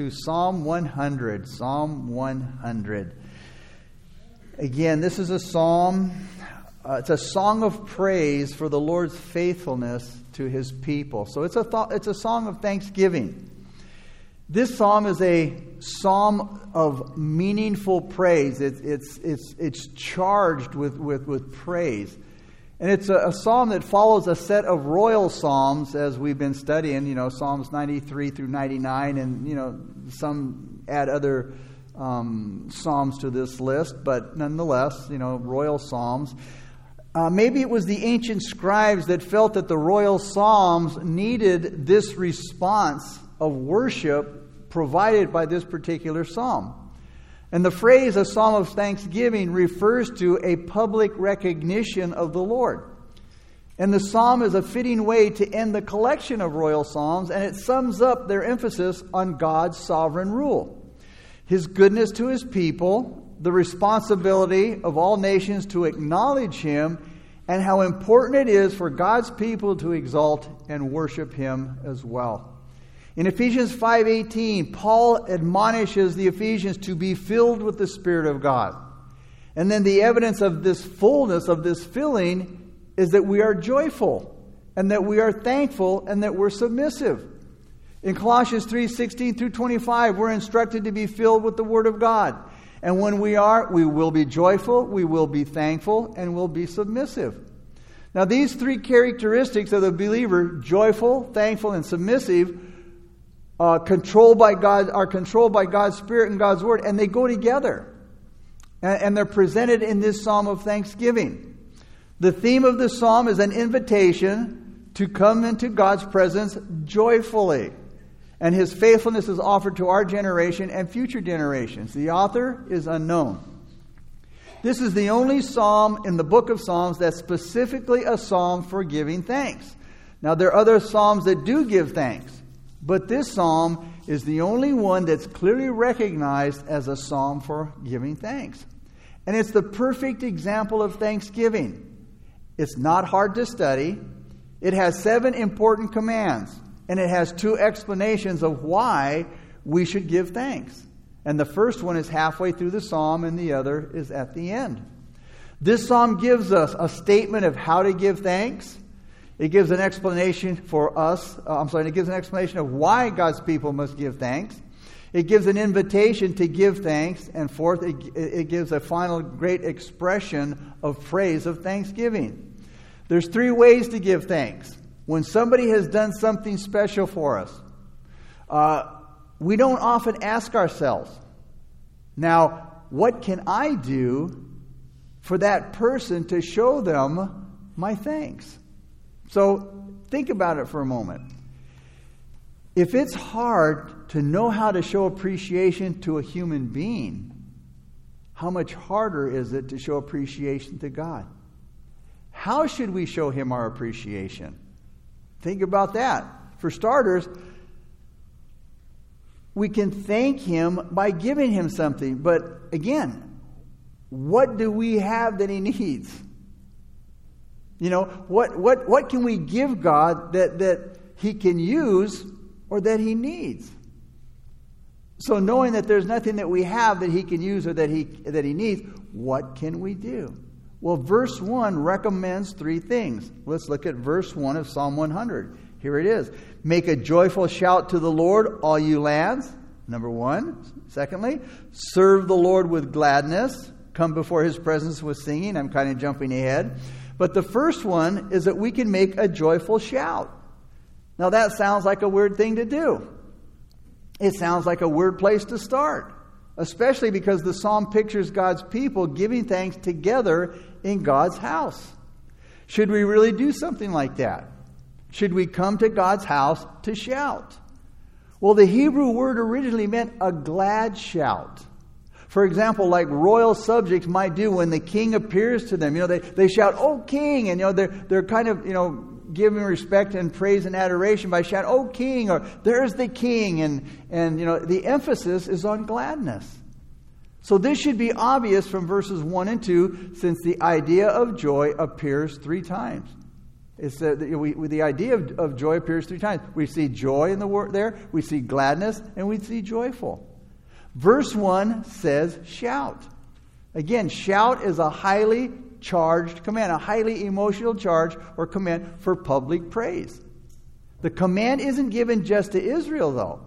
to Psalm 100. Psalm 100. Again, this is a psalm, uh, it's a song of praise for the Lord's faithfulness to his people. So it's a, th- it's a song of thanksgiving. This psalm is a psalm of meaningful praise. It's, it's, it's, it's charged with, with, with praise. And it's a, a, psalm that follows a set of royal psalms as we've been studying, you know, Psalms 93 through 99, and, you know, some add other um, psalms to this list, but nonetheless, you know, royal psalms. Uh, maybe it was the ancient scribes that felt that the royal psalms needed this response of worship provided by this particular psalm. And the phrase a psalm of thanksgiving refers to a public recognition of the Lord. And the psalm is a fitting way to end the collection of royal psalms, and it sums up their emphasis on God's sovereign rule, his goodness to his people, the responsibility of all nations to acknowledge him, and how important it is for God's people to exalt and worship him as well. In Ephesians 5:18, Paul admonishes the Ephesians to be filled with the Spirit of God. And then the evidence of this fullness of this filling is that we are joyful and that we are thankful and that we're submissive. In Colossians 3:16 through 25, we're instructed to be filled with the word of God. And when we are, we will be joyful, we will be thankful, and we'll be submissive. Now, these three characteristics of the believer, joyful, thankful, and submissive, uh, controlled by God, are controlled by God's Spirit and God's Word, and they go together. And, and they're presented in this psalm of thanksgiving. The theme of the psalm is an invitation to come into God's presence joyfully. And his faithfulness is offered to our generation and future generations. The author is unknown. This is the only psalm in the book of Psalms that's specifically a psalm for giving thanks. Now, there are other psalms that do give thanks. But this psalm is the only one that's clearly recognized as a psalm for giving thanks. And it's the perfect example of thanksgiving. It's not hard to study. It has seven important commands, and it has two explanations of why we should give thanks. And the first one is halfway through the psalm, and the other is at the end. This psalm gives us a statement of how to give thanks it gives an explanation for us. Uh, I'm sorry, it gives an explanation of why God's people must give thanks. It gives an invitation to give thanks. And fourth, it, it gives a final great expression of praise of thanksgiving. There's three ways to give thanks. When somebody has done something special for us, uh, we don't often ask ourselves, now, what can I do for that person to show them my thanks? So think about it for a moment. If it's hard to know how to show appreciation to a human being, how much harder is it to show appreciation to God? How should we show Him our appreciation? Think about that. For starters, we can thank Him by giving Him something. But again, what do we have that He needs? You know, what, what, what can we give God that, that He can use or that He needs? So, knowing that there's nothing that we have that He can use or that He, that he needs, what can we do? Well, verse 1 recommends three things. Let's look at verse 1 of Psalm 100. Here it is Make a joyful shout to the Lord, all you lands. Number one. Secondly, serve the Lord with gladness. Come before his presence with singing. I'm kind of jumping ahead. But the first one is that we can make a joyful shout. Now, that sounds like a weird thing to do. It sounds like a weird place to start, especially because the psalm pictures God's people giving thanks together in God's house. Should we really do something like that? Should we come to God's house to shout? Well, the Hebrew word originally meant a glad shout. For example, like royal subjects might do when the king appears to them. You know, they, they shout, Oh, king! And, you know, they're, they're kind of, you know, giving respect and praise and adoration by shouting, Oh, king! Or there's the king! And, and, you know, the emphasis is on gladness. So this should be obvious from verses 1 and 2 since the idea of joy appears three times. It's the, the, we, the idea of, of joy appears three times. We see joy in the word there, we see gladness, and we see joyful. Verse 1 says shout. Again, shout is a highly charged command, a highly emotional charge or command for public praise. The command isn't given just to Israel, though,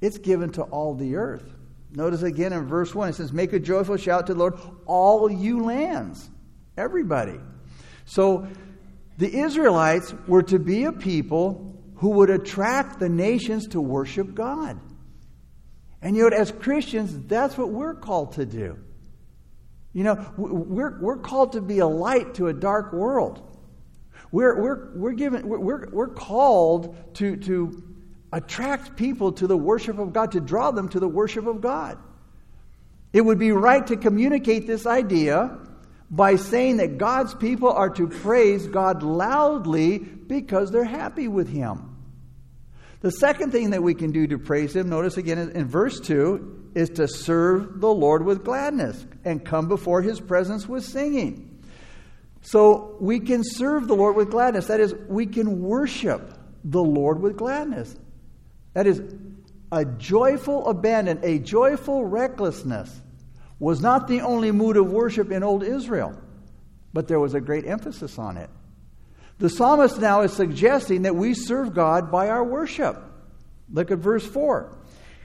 it's given to all the earth. Notice again in verse 1, it says, Make a joyful shout to the Lord, all you lands. Everybody. So the Israelites were to be a people who would attract the nations to worship God. And know, as Christians, that's what we're called to do. You know, we're, we're called to be a light to a dark world. We're, we're, we're, given, we're, we're called to, to attract people to the worship of God, to draw them to the worship of God. It would be right to communicate this idea by saying that God's people are to praise God loudly because they're happy with Him. The second thing that we can do to praise Him, notice again in verse 2, is to serve the Lord with gladness and come before His presence with singing. So we can serve the Lord with gladness. That is, we can worship the Lord with gladness. That is, a joyful abandon, a joyful recklessness was not the only mood of worship in old Israel, but there was a great emphasis on it. The psalmist now is suggesting that we serve God by our worship. Look at verse 4.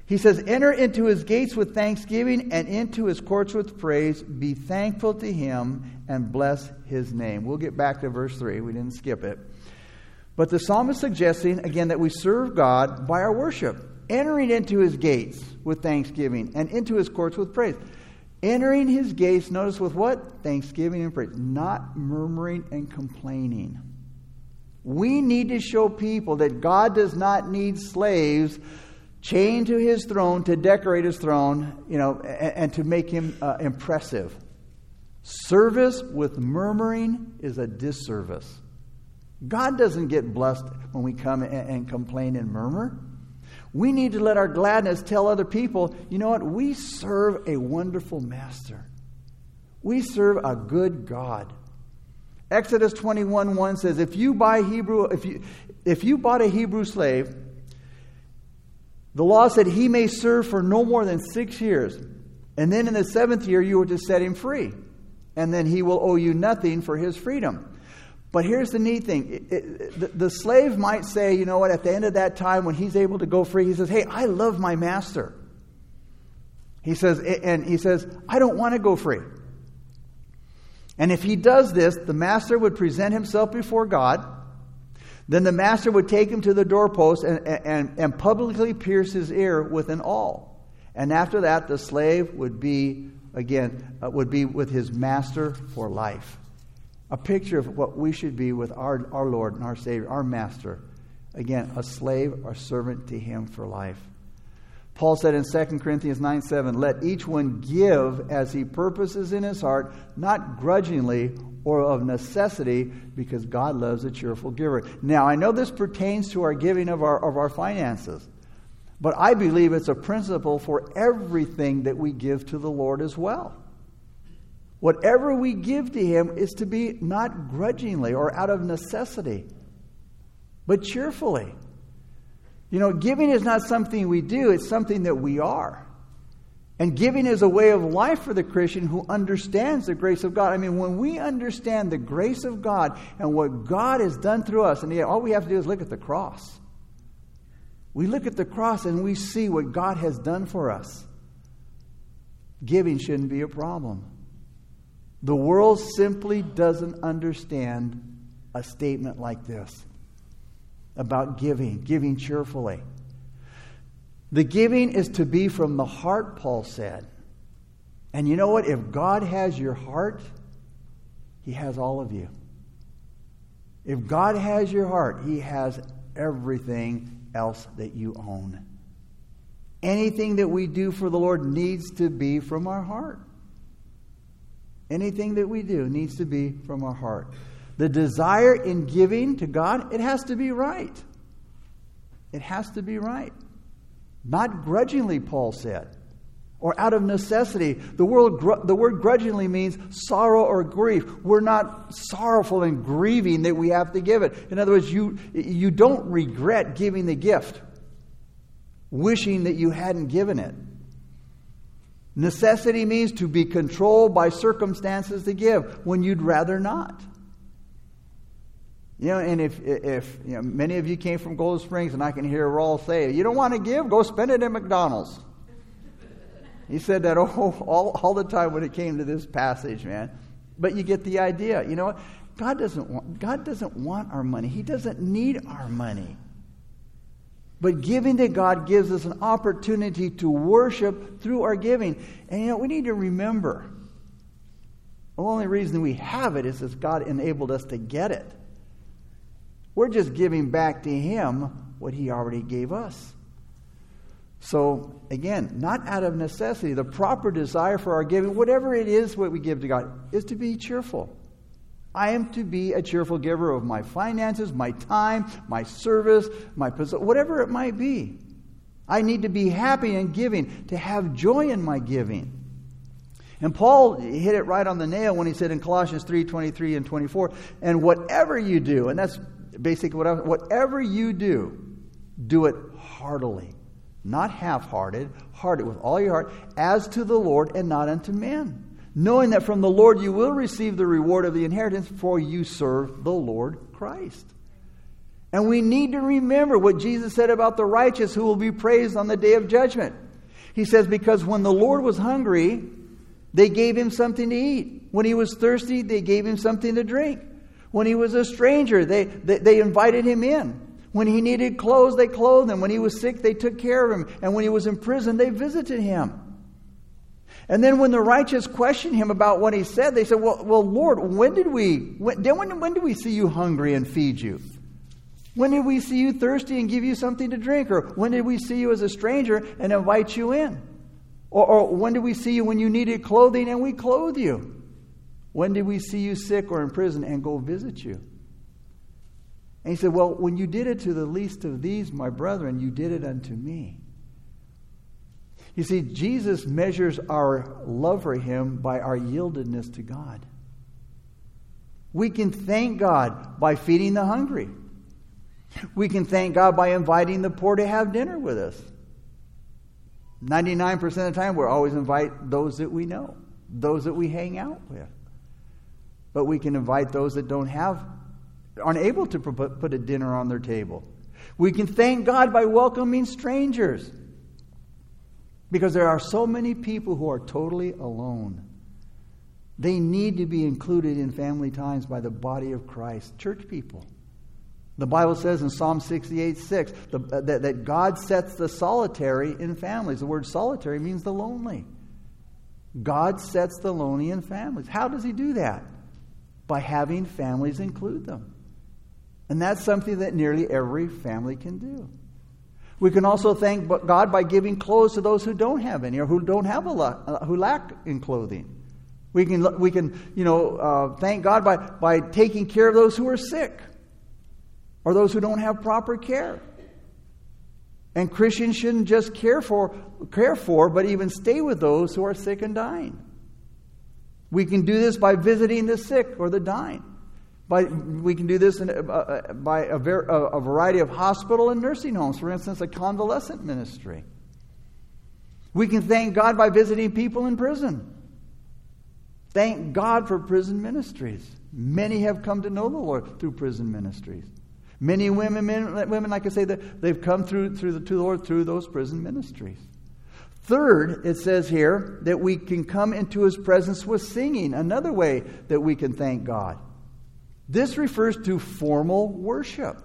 He says, Enter into his gates with thanksgiving and into his courts with praise. Be thankful to him and bless his name. We'll get back to verse 3. We didn't skip it. But the psalmist is suggesting, again, that we serve God by our worship, entering into his gates with thanksgiving and into his courts with praise. Entering his gates, notice with what? Thanksgiving and praise, not murmuring and complaining. We need to show people that God does not need slaves chained to his throne to decorate his throne, you know, and, and to make him uh, impressive. Service with murmuring is a disservice. God doesn't get blessed when we come and, and complain and murmur. We need to let our gladness tell other people, you know what? We serve a wonderful master. We serve a good God. Exodus 21 1 says, if you buy Hebrew, if you, if you bought a Hebrew slave, the law said he may serve for no more than six years. And then in the seventh year, you were to set him free. And then he will owe you nothing for his freedom. But here's the neat thing it, it, the, the slave might say, you know what, at the end of that time, when he's able to go free, he says, hey, I love my master. He says, and he says, I don't want to go free. And if he does this, the master would present himself before God. Then the master would take him to the doorpost and, and, and publicly pierce his ear with an awl. And after that, the slave would be, again, uh, would be with his master for life. A picture of what we should be with our, our Lord and our Savior, our master. Again, a slave or servant to him for life. Paul said in 2 Corinthians 9 7, Let each one give as he purposes in his heart, not grudgingly or of necessity, because God loves a cheerful giver. Now, I know this pertains to our giving of our, of our finances, but I believe it's a principle for everything that we give to the Lord as well. Whatever we give to Him is to be not grudgingly or out of necessity, but cheerfully. You know, giving is not something we do, it's something that we are. And giving is a way of life for the Christian who understands the grace of God. I mean, when we understand the grace of God and what God has done through us, and all we have to do is look at the cross. We look at the cross and we see what God has done for us. Giving shouldn't be a problem. The world simply doesn't understand a statement like this about giving, giving cheerfully. The giving is to be from the heart, Paul said. And you know what? If God has your heart, He has all of you. If God has your heart, He has everything else that you own. Anything that we do for the Lord needs to be from our heart. Anything that we do needs to be from our heart. The desire in giving to God, it has to be right. It has to be right. Not grudgingly, Paul said. or out of necessity. The, word, the word grudgingly means sorrow or grief. We're not sorrowful and grieving that we have to give it. In other words, you, you don't regret giving the gift, wishing that you hadn't given it. Necessity means to be controlled by circumstances to give when you'd rather not. You know, and if, if you know, many of you came from Gold Springs, and I can hear Raul say, You don't want to give? Go spend it at McDonald's. He said that all, all, all the time when it came to this passage, man. But you get the idea. You know? God doesn't want, God doesn't want our money. He doesn't need our money. But giving to God gives us an opportunity to worship through our giving. And you know, we need to remember the only reason we have it is because God enabled us to get it. We're just giving back to Him what He already gave us. So, again, not out of necessity. The proper desire for our giving, whatever it is what we give to God, is to be cheerful. I am to be a cheerful giver of my finances, my time, my service, my whatever it might be. I need to be happy in giving, to have joy in my giving. And Paul hit it right on the nail when he said in Colossians 3 23 and 24, and whatever you do, and that's basically what whatever you do, do it heartily not half hearted, hearted with all your heart, as to the Lord and not unto men. Knowing that from the Lord you will receive the reward of the inheritance, for you serve the Lord Christ. And we need to remember what Jesus said about the righteous who will be praised on the day of judgment. He says, Because when the Lord was hungry, they gave him something to eat. When he was thirsty, they gave him something to drink. When he was a stranger, they, they, they invited him in. When he needed clothes, they clothed him. When he was sick, they took care of him. And when he was in prison, they visited him. And then when the righteous questioned him about what he said, they said, Well, well Lord, when did we when, when, when did we see you hungry and feed you? When did we see you thirsty and give you something to drink? Or when did we see you as a stranger and invite you in? Or, or when did we see you when you needed clothing and we clothed you? When did we see you sick or in prison and go visit you? And he said, Well, when you did it to the least of these, my brethren, you did it unto me. You see, Jesus measures our love for him by our yieldedness to God. We can thank God by feeding the hungry. We can thank God by inviting the poor to have dinner with us. 99% of the time, we always invite those that we know, those that we hang out with. But we can invite those that don't have aren't able to put a dinner on their table. We can thank God by welcoming strangers because there are so many people who are totally alone. They need to be included in family times by the body of Christ, church people. The Bible says in Psalm 68 6 the, uh, that, that God sets the solitary in families. The word solitary means the lonely. God sets the lonely in families. How does He do that? By having families include them. And that's something that nearly every family can do. We can also thank God by giving clothes to those who don't have any or who don't have a lack, uh, who lack in clothing. We can, we can you know, uh, thank God by, by taking care of those who are sick or those who don't have proper care. And Christians shouldn't just care for, care for, but even stay with those who are sick and dying. We can do this by visiting the sick or the dying. By, we can do this in, uh, uh, by a, ver, a, variety of hospital and nursing homes, for instance, a convalescent ministry. We can thank God by visiting people in prison. Thank God for prison ministries. Many have come to know the Lord through prison ministries. Many women, men, women like I say, they've come through, through the, to the Lord through those prison ministries. Third, it says here that we can come into his presence with singing, another way that we can thank God. This refers to formal worship.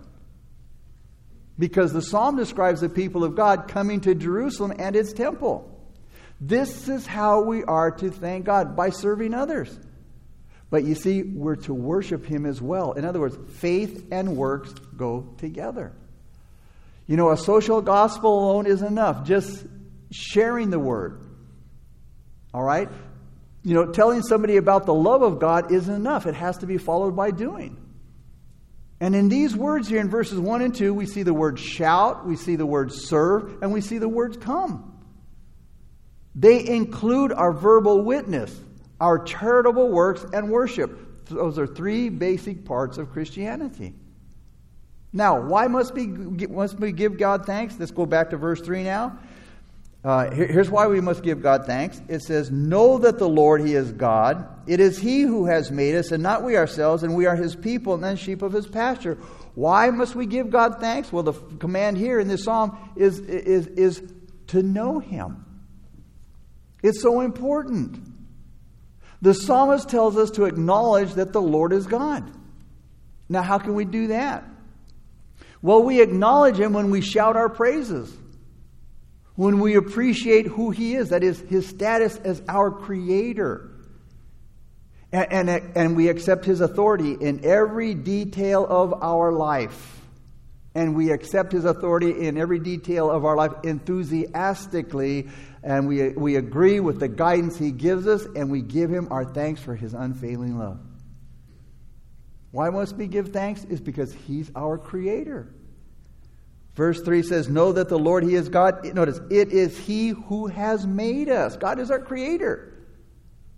Because the psalm describes the people of God coming to Jerusalem and its temple. This is how we are to thank God by serving others. But you see, we're to worship Him as well. In other words, faith and works go together. You know, a social gospel alone is enough, just sharing the word. All right? you know, telling somebody about the love of God isn't enough. It has to be followed by doing. And in these words here in verses 1 and 2, we see the word shout, we see the word serve, and we see the words come. They include our verbal witness, our charitable works, and worship. Those are three basic parts of Christianity. Now, why must we, must we give God thanks? Let's go back to verse 3 now. Uh, here, here's why we must give God thanks. It says, Know that the Lord, He is God. It is He who has made us, and not we ourselves, and we are His people, and then sheep of His pasture. Why must we give God thanks? Well, the command here in this psalm is, is, is to know Him. It's so important. The psalmist tells us to acknowledge that the Lord is God. Now, how can we do that? Well, we acknowledge Him when we shout our praises, when we appreciate who He is, that is, His status as our Creator. And, and, and we accept His authority in every detail of our life. And we accept His authority in every detail of our life enthusiastically. And we, we agree with the guidance He gives us, and we give Him our thanks for His unfailing love. Why must we give thanks? Is because He's our Creator. Verse 3 says, Know that the Lord, He is God. Notice, it is He who has made us. God is our Creator.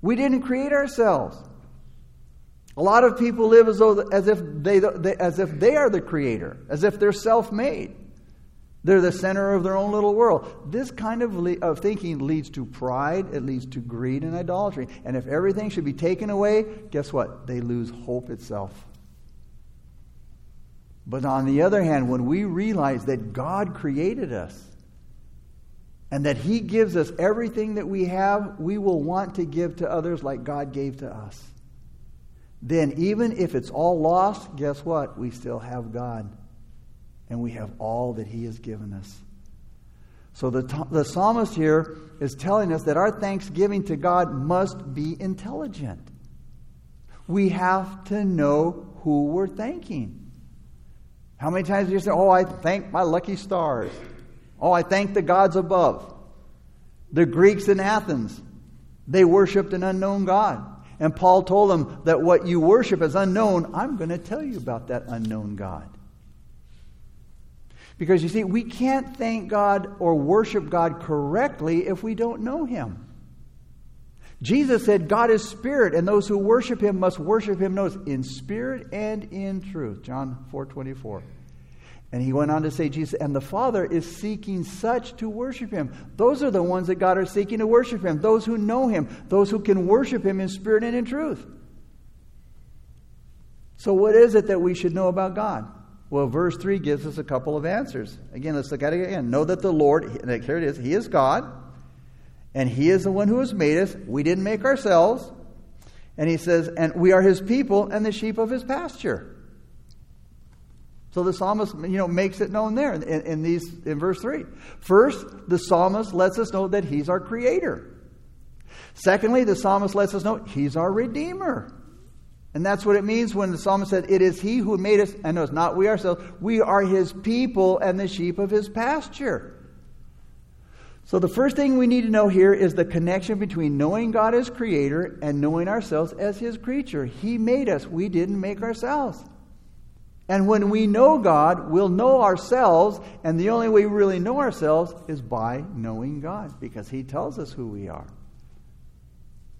We didn't create ourselves. A lot of people live as, though, as, if they, as if they are the Creator, as if they're self made. They're the center of their own little world. This kind of, le- of thinking leads to pride, it leads to greed and idolatry. And if everything should be taken away, guess what? They lose hope itself. But on the other hand, when we realize that God created us and that He gives us everything that we have, we will want to give to others like God gave to us. Then, even if it's all lost, guess what? We still have God and we have all that He has given us. So the, the psalmist here is telling us that our thanksgiving to God must be intelligent. We have to know who we're thanking. How many times do you say, Oh, I thank my lucky stars? Oh, I thank the gods above. The Greeks in Athens, they worshiped an unknown God. And Paul told them that what you worship as unknown, I'm going to tell you about that unknown God. Because you see, we can't thank God or worship God correctly if we don't know Him. Jesus said, God is spirit, and those who worship Him must worship Him, notice, in spirit and in truth. John 4 24. And he went on to say, Jesus, and the Father is seeking such to worship him. Those are the ones that God is seeking to worship him. Those who know him, those who can worship him in spirit and in truth. So, what is it that we should know about God? Well, verse 3 gives us a couple of answers. Again, let's look at it again. Know that the Lord, here it is, He is God, and He is the one who has made us. We didn't make ourselves. And He says, and we are His people and the sheep of His pasture. So the psalmist, you know, makes it known there in, in, these in verse three. First, the psalmist lets us know that he's our creator. Secondly, the psalmist lets us know he's our redeemer. And that's what it means when the psalmist said, It is he who made us, and no, it's not we ourselves. We are his people and the sheep of his pasture. So the first thing we need to know here is the connection between knowing God as creator and knowing ourselves as his creature. He made us, we didn't make ourselves. And when we know God, we'll know ourselves, and the only way we really know ourselves is by knowing God, because He tells us who we are.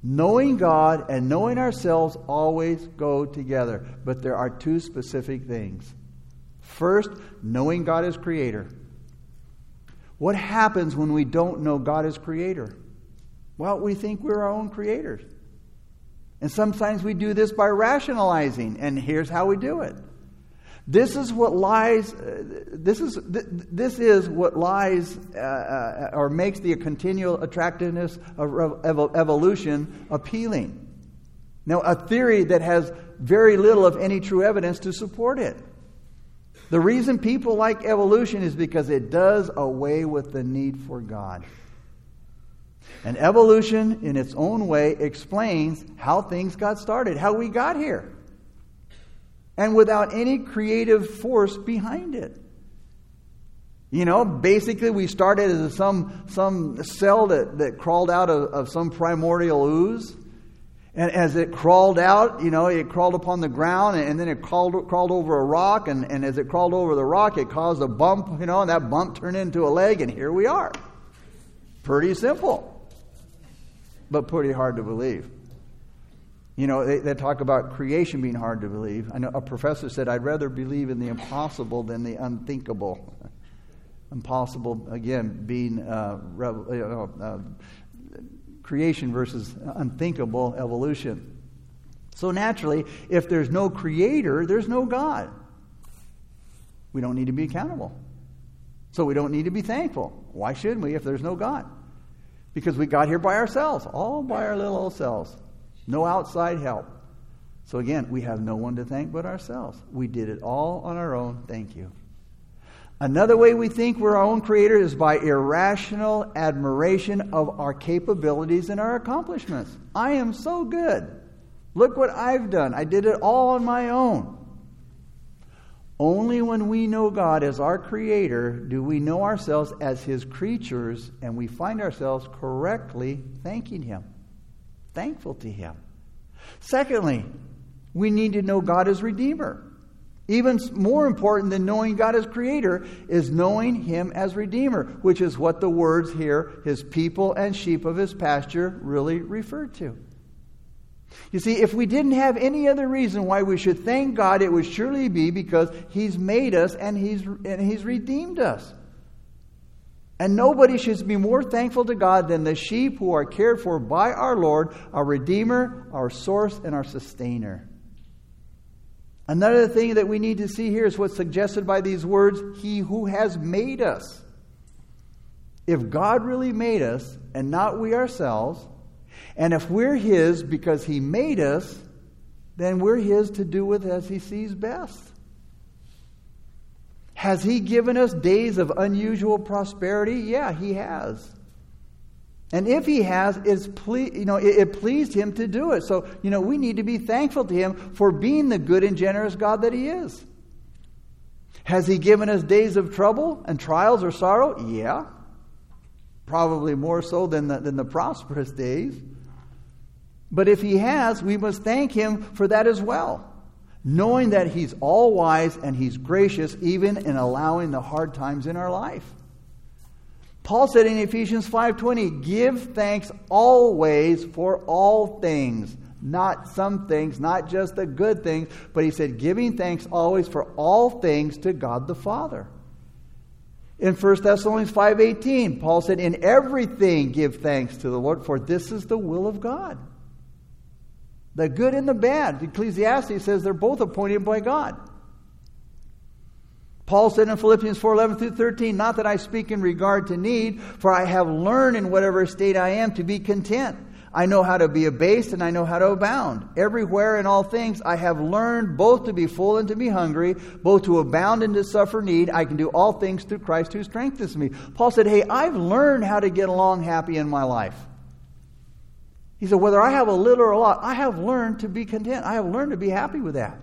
Knowing God and knowing ourselves always go together, but there are two specific things. First, knowing God as Creator. What happens when we don't know God as Creator? Well, we think we're our own creators. And sometimes we do this by rationalizing, and here's how we do it. This is what lies. Uh, this is this is what lies uh, uh, or makes the continual attractiveness of evolution appealing. Now, a theory that has very little of any true evidence to support it. The reason people like evolution is because it does away with the need for God. And evolution, in its own way, explains how things got started, how we got here and without any creative force behind it. You know, basically, we started as some, some cell that, that crawled out of, of some primordial ooze. And as it crawled out, you know, it crawled upon the ground and, then it crawled, crawled over a rock. And, and as it crawled over the rock, it caused a bump, you know, and that bump turned into a leg, and here we are. Pretty simple. but pretty hard to believe. You know, they, they, talk about creation being hard to believe. I know a professor said, I'd rather believe in the impossible than the unthinkable. impossible, again, being uh, you know, uh, creation versus unthinkable evolution. So naturally, if there's no creator, there's no God. We don't need to be accountable. So we don't need to be thankful. Why should we if there's no God? Because we got here by ourselves, all by our little old selves. No outside help. So again, we have no one to thank but ourselves. We did it all on our own. Thank you. Another way we think we're our own creator is by irrational admiration of our capabilities and our accomplishments. I am so good. Look what I've done. I did it all on my own. Only when we know God as our creator do we know ourselves as his creatures and we find ourselves correctly thanking him, thankful to him. Secondly, we need to know God as redeemer. Even more important than knowing God as creator is knowing him as redeemer, which is what the words here, his people and sheep of his pasture, really refer to. You see, if we didn't have any other reason why we should thank God, it would surely be because He's made us and He's, and he's redeemed us. And nobody should be more thankful to God than the sheep who are cared for by our Lord, our Redeemer, our source, and our sustainer. Another thing that we need to see here is what's suggested by these words He who has made us. If God really made us and not we ourselves, and if we're His because He made us, then we're His to do with as He sees best. Has He given us days of unusual prosperity? Yeah, He has. And if He has, it's ple- you know, it, it pleased Him to do it. So, you know, we need to be thankful to Him for being the good and generous God that He is. Has He given us days of trouble and trials or sorrow? Yeah. Probably more so than the, than the prosperous days. But if he has, we must thank him for that as well, knowing that he's all wise and he's gracious even in allowing the hard times in our life. Paul said in Ephesians 5:20, "Give thanks always for all things, not some things, not just the good things, but he said giving thanks always for all things to God the Father." In 1 Thessalonians 5:18, Paul said, "In everything give thanks to the Lord, for this is the will of God." The good and the bad. Ecclesiastes says they're both appointed by God. Paul said in Philippians 4 11 through 13, Not that I speak in regard to need, for I have learned in whatever state I am to be content. I know how to be abased and I know how to abound. Everywhere in all things I have learned both to be full and to be hungry, both to abound and to suffer need. I can do all things through Christ who strengthens me. Paul said, Hey, I've learned how to get along happy in my life. He said, whether I have a little or a lot, I have learned to be content. I have learned to be happy with that.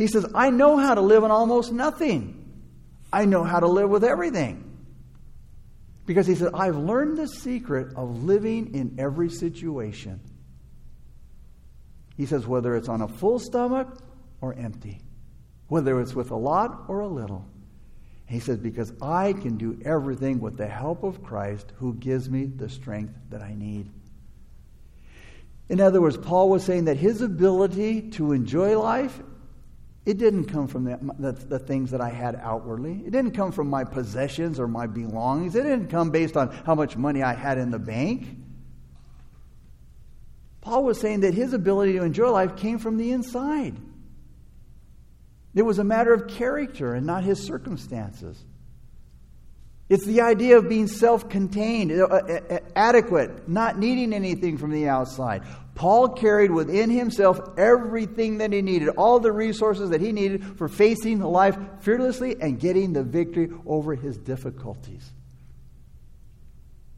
He says, I know how to live on almost nothing. I know how to live with everything. Because he said, I've learned the secret of living in every situation. He says, whether it's on a full stomach or empty, whether it's with a lot or a little. He says, because I can do everything with the help of Christ who gives me the strength that I need. In other words, Paul was saying that his ability to enjoy life, it didn't come from the, the, the, things that I had outwardly. It didn't come from my possessions or my belongings. It didn't come based on how much money I had in the bank. Paul was saying that his ability to enjoy life came from the inside. It was a matter of character and not his circumstances. It's the idea of being self contained, uh, uh, uh, adequate, not needing anything from the outside. Paul carried within himself everything that he needed, all the resources that he needed for facing life fearlessly and getting the victory over his difficulties.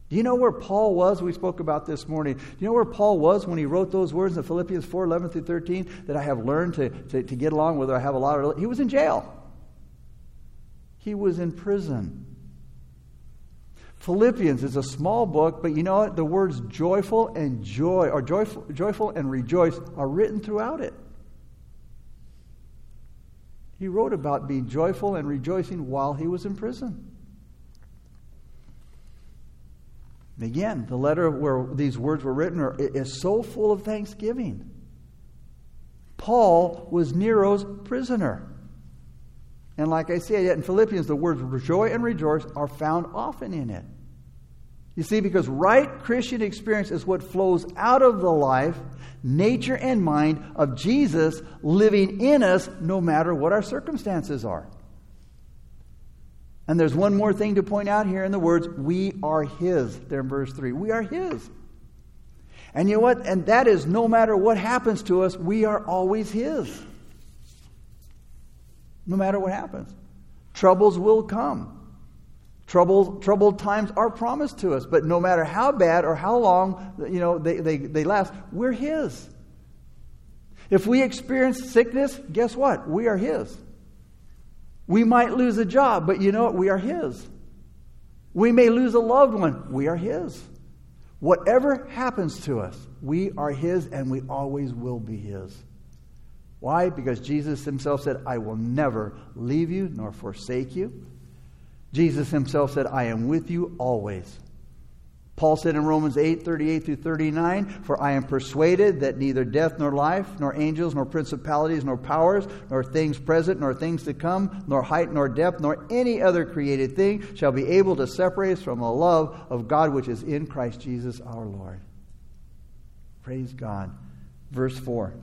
Do you know where Paul was? We spoke about this morning. Do you know where Paul was when he wrote those words in Philippians 4 11 through 13 that I have learned to, to, to get along, whether I have a lot or He was in jail, he was in prison. Philippians is a small book, but you know what? The words joyful and joy, or joyful, joyful and rejoice, are written throughout it. He wrote about being joyful and rejoicing while he was in prison. Again, the letter where these words were written are, is so full of thanksgiving. Paul was Nero's prisoner. And like I said, in Philippians, the words joy and rejoice are found often in it. You see, because right Christian experience is what flows out of the life, nature, and mind of Jesus living in us no matter what our circumstances are. And there's one more thing to point out here in the words, we are His. There in verse 3. We are His. And you know what? And that is no matter what happens to us, we are always His. No matter what happens. Troubles will come. Troubles, troubled times are promised to us, but no matter how bad or how long you know, they, they, they last, we're His. If we experience sickness, guess what? We are His. We might lose a job, but you know what? We are His. We may lose a loved one. We are His. Whatever happens to us, we are His and we always will be His. Why? Because Jesus Himself said, I will never leave you nor forsake you. Jesus Himself said, I am with you always. Paul said in Romans 8, 38 through 39, For I am persuaded that neither death nor life, nor angels, nor principalities, nor powers, nor things present, nor things to come, nor height, nor depth, nor any other created thing shall be able to separate us from the love of God which is in Christ Jesus our Lord. Praise God. Verse 4.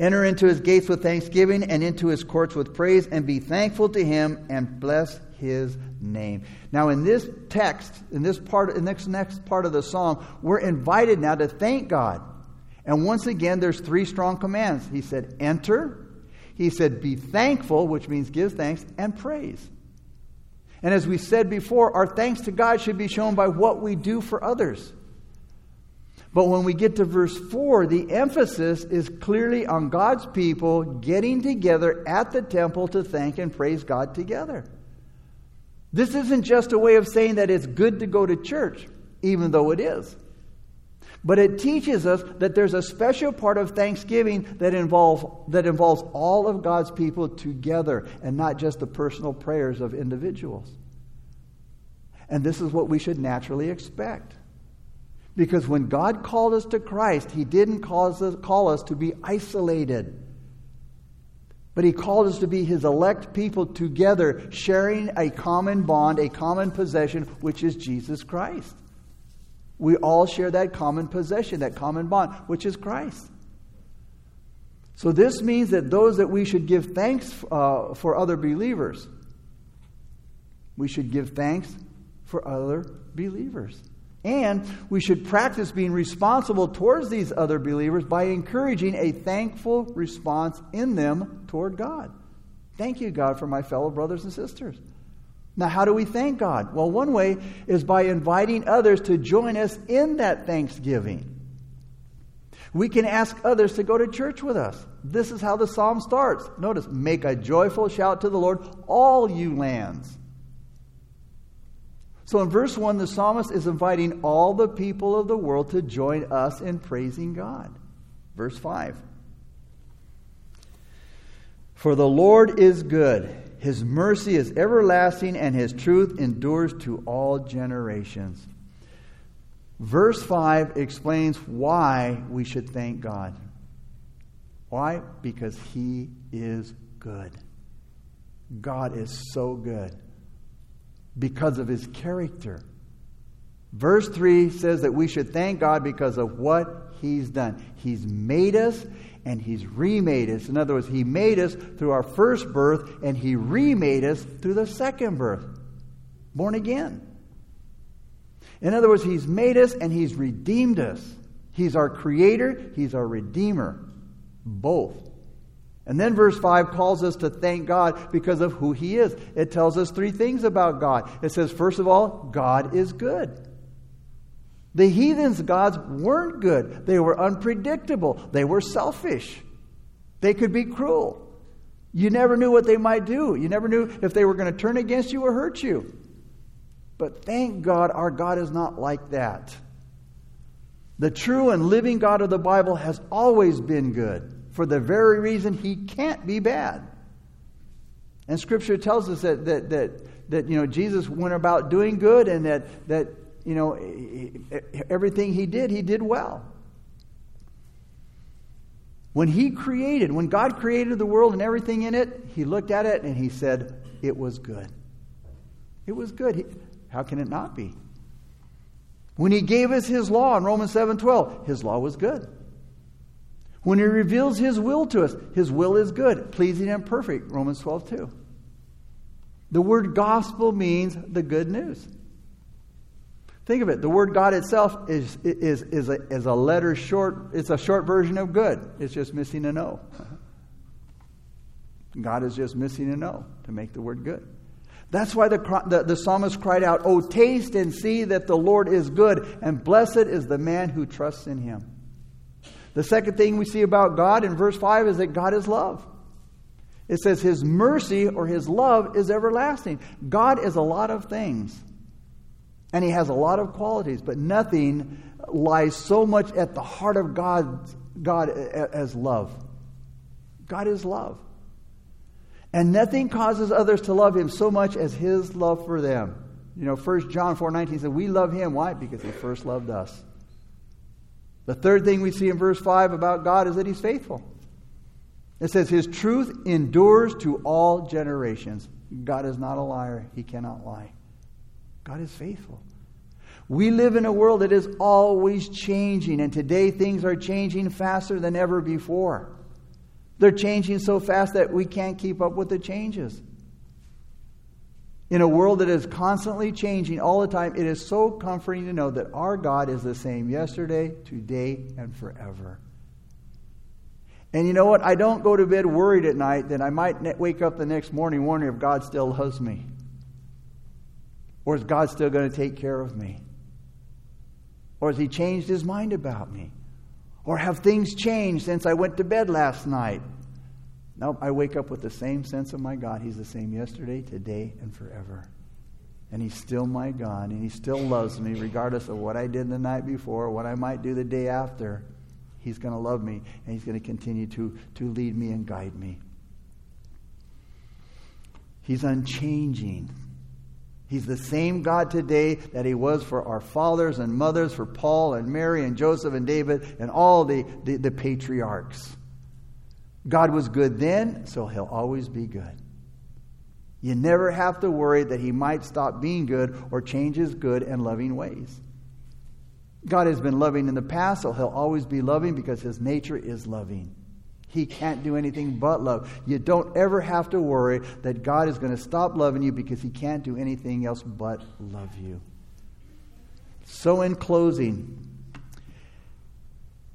Enter into his gates with thanksgiving and into his courts with praise, and be thankful to him and bless his name. Now, in this text, in this part, in this next part of the song, we're invited now to thank God. And once again, there's three strong commands. He said, enter. He said, be thankful, which means give thanks, and praise. And as we said before, our thanks to God should be shown by what we do for others. But when we get to verse 4, the emphasis is clearly on God's people getting together at the temple to thank and praise God together. This isn't just a way of saying that it's good to go to church, even though it is. But it teaches us that there's a special part of Thanksgiving that, involve, that involves all of God's people together and not just the personal prayers of individuals. And this is what we should naturally expect. Because when God called us to Christ, He didn't call us, call us to be isolated. But he called us to be his elect people together, sharing a common bond, a common possession, which is Jesus Christ. We all share that common possession, that common bond, which is Christ. So this means that those that we should give thanks uh, for other believers, we should give thanks for other believers. And we should practice being responsible towards these other believers by encouraging a thankful response in them toward God. Thank you, God, for my fellow brothers and sisters. Now, how do we thank God? Well, one way is by inviting others to join us in that thanksgiving. We can ask others to go to church with us. This is how the psalm starts. Notice, make a joyful shout to the Lord, all you lands. So in verse 1, the psalmist is inviting all the people of the world to join us in praising God. Verse 5 For the Lord is good, his mercy is everlasting, and his truth endures to all generations. Verse 5 explains why we should thank God. Why? Because he is good. God is so good because of his character. Verse 3 says that we should thank God because of what he's done. He's made us and he's remade us. In other words, he made us through our first birth and he remade us through the second birth, born again. In other words, he's made us and he's redeemed us. He's our creator, he's our redeemer, both. And then verse 5 calls us to thank God because of who He is. It tells us three things about God. It says, first of all, God is good. The heathens' gods weren't good, they were unpredictable, they were selfish, they could be cruel. You never knew what they might do, you never knew if they were going to turn against you or hurt you. But thank God our God is not like that. The true and living God of the Bible has always been good for the very reason he can't be bad. And Scripture tells us that, that, that, that you know, Jesus went about doing good and that, that you know, everything he did, he did well. When he created, when God created the world and everything in it, he looked at it and he said, It was good. It was good. How can it not be? When he gave us his law in Romans 7:12, his law was good. When he reveals his will to us, his will is good, pleasing and perfect, Romans 12:2. The word gospel means the good news. Think of it. The word God itself is, is, is, a, is a letter short, it's a short version of good. It's just missing an O. God is just missing an O to make the word good. That's why the, the, the psalmist cried out, Oh, taste and see that the Lord is good, and blessed is the man who trusts in him. The second thing we see about God in verse 5 is that God is love. It says his mercy or his love is everlasting. God is a lot of things. And he has a lot of qualities, but nothing lies so much at the heart of God, God as love. God is love. And nothing causes others to love him so much as his love for them. You know, 1 John 4 19 said, We love him. Why? Because he first loved us. The third thing we see in verse 5 about God is that he's faithful. It says, His truth endures to all generations. God is not a liar, he cannot lie. God is faithful. We live in a world that is always changing, and today things are changing faster than ever before. They're changing so fast that we can't keep up with the changes. In a world that is constantly changing all the time, it is so comforting to know that our God is the same yesterday, today, and forever. And you know what? I don't go to bed worried at night that I might wake up the next morning wondering if God still loves me. Or is God still going to take care of me? Or has He changed His mind about me? Or have things changed since I went to bed last night? Nope, I wake up with the same sense of my God. He's the same yesterday, today, and forever. And He's still my God, and He still loves me regardless of what I did the night before, what I might do the day after. He's going to love me, and He's going to continue to, to lead me and guide me. He's unchanging. He's the same God today that he was for our fathers and mothers, for Paul and Mary and Joseph and David and all the, the, the patriarchs. God was good then, so he'll always be good. You never have to worry that he might stop being good or change his good and loving ways. God has been loving in the past, so he'll always be loving because his nature is loving. He can't do anything but love. You don't ever have to worry that God is going to stop loving you because He can't do anything else but love you. So, in closing,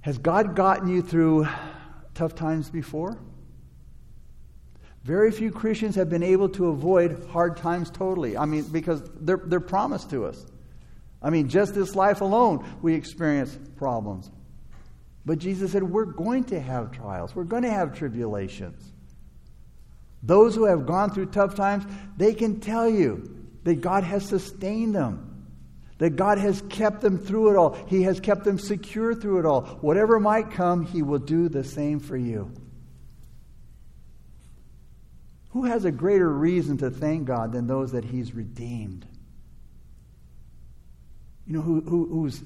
has God gotten you through tough times before? Very few Christians have been able to avoid hard times totally. I mean, because they're, they're promised to us. I mean, just this life alone, we experience problems. But Jesus said, We're going to have trials, we're going to have tribulations. Those who have gone through tough times, they can tell you that God has sustained them, that God has kept them through it all. He has kept them secure through it all. Whatever might come, He will do the same for you. Who has a greater reason to thank God than those that He's redeemed? You know, who, who, who's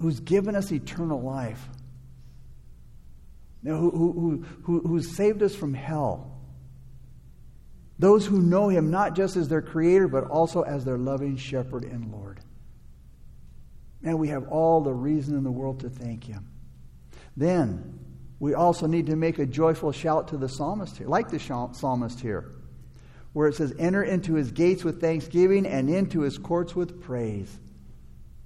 who's given us eternal life, who, who, who, who's saved us from hell. Those who know him not just as their creator, but also as their loving shepherd and Lord. And we have all the reason in the world to thank him. Then we also need to make a joyful shout to the psalmist here, like the psalmist here, where it says, Enter into his gates with thanksgiving and into his courts with praise.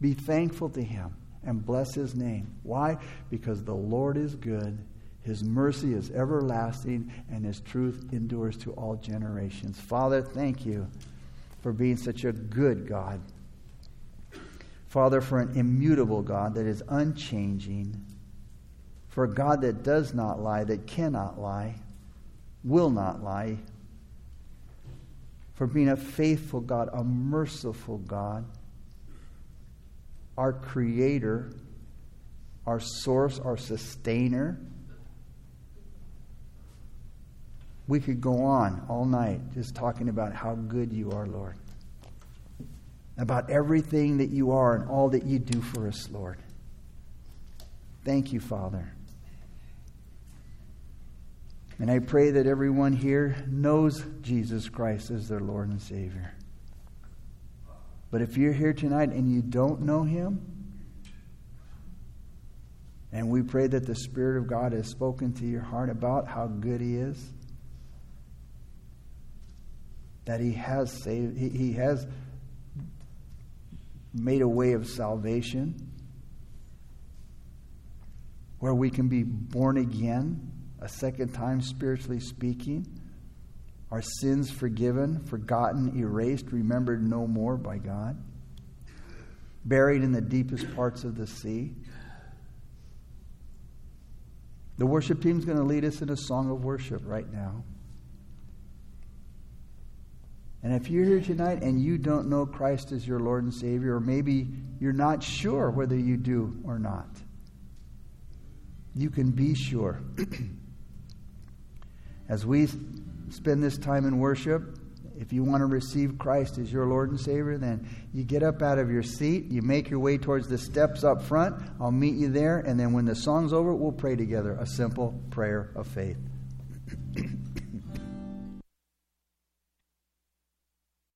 Be thankful to him and bless his name. Why? Because the Lord is good, his mercy is everlasting, and his truth endures to all generations. Father, thank you for being such a good God. Father, for an immutable God that is unchanging, for a God that does not lie, that cannot lie, will not lie, for being a faithful God, a merciful God our creator, our source, our sustainer. We could go on all night just talking about how good you are, Lord. about everything that you are and all that you do for us, Lord. Thank you, Father. And I pray that everyone here knows Jesus Christ as their Lord and Savior. But if you're here tonight and you don't know Him, and we pray that the Spirit of God has spoken to your heart about how good He is, that He has saved, He, he has made a way of salvation where we can be born again a second time, spiritually speaking, our sins forgiven, forgotten, erased, remembered no more by God, buried in the deepest parts of the sea. The worship team is going to lead us in a song of worship right now. And if you're here tonight and you don't know Christ as your Lord and Savior, or maybe you're not sure whether you do or not, you can be sure. as we spend this time in worship, if you want to receive Christ as your Lord and Savior, then you get up out of your seat, you make your way towards the steps up front. I'll meet you there, and then when the song's over, we'll pray together a simple prayer of faith.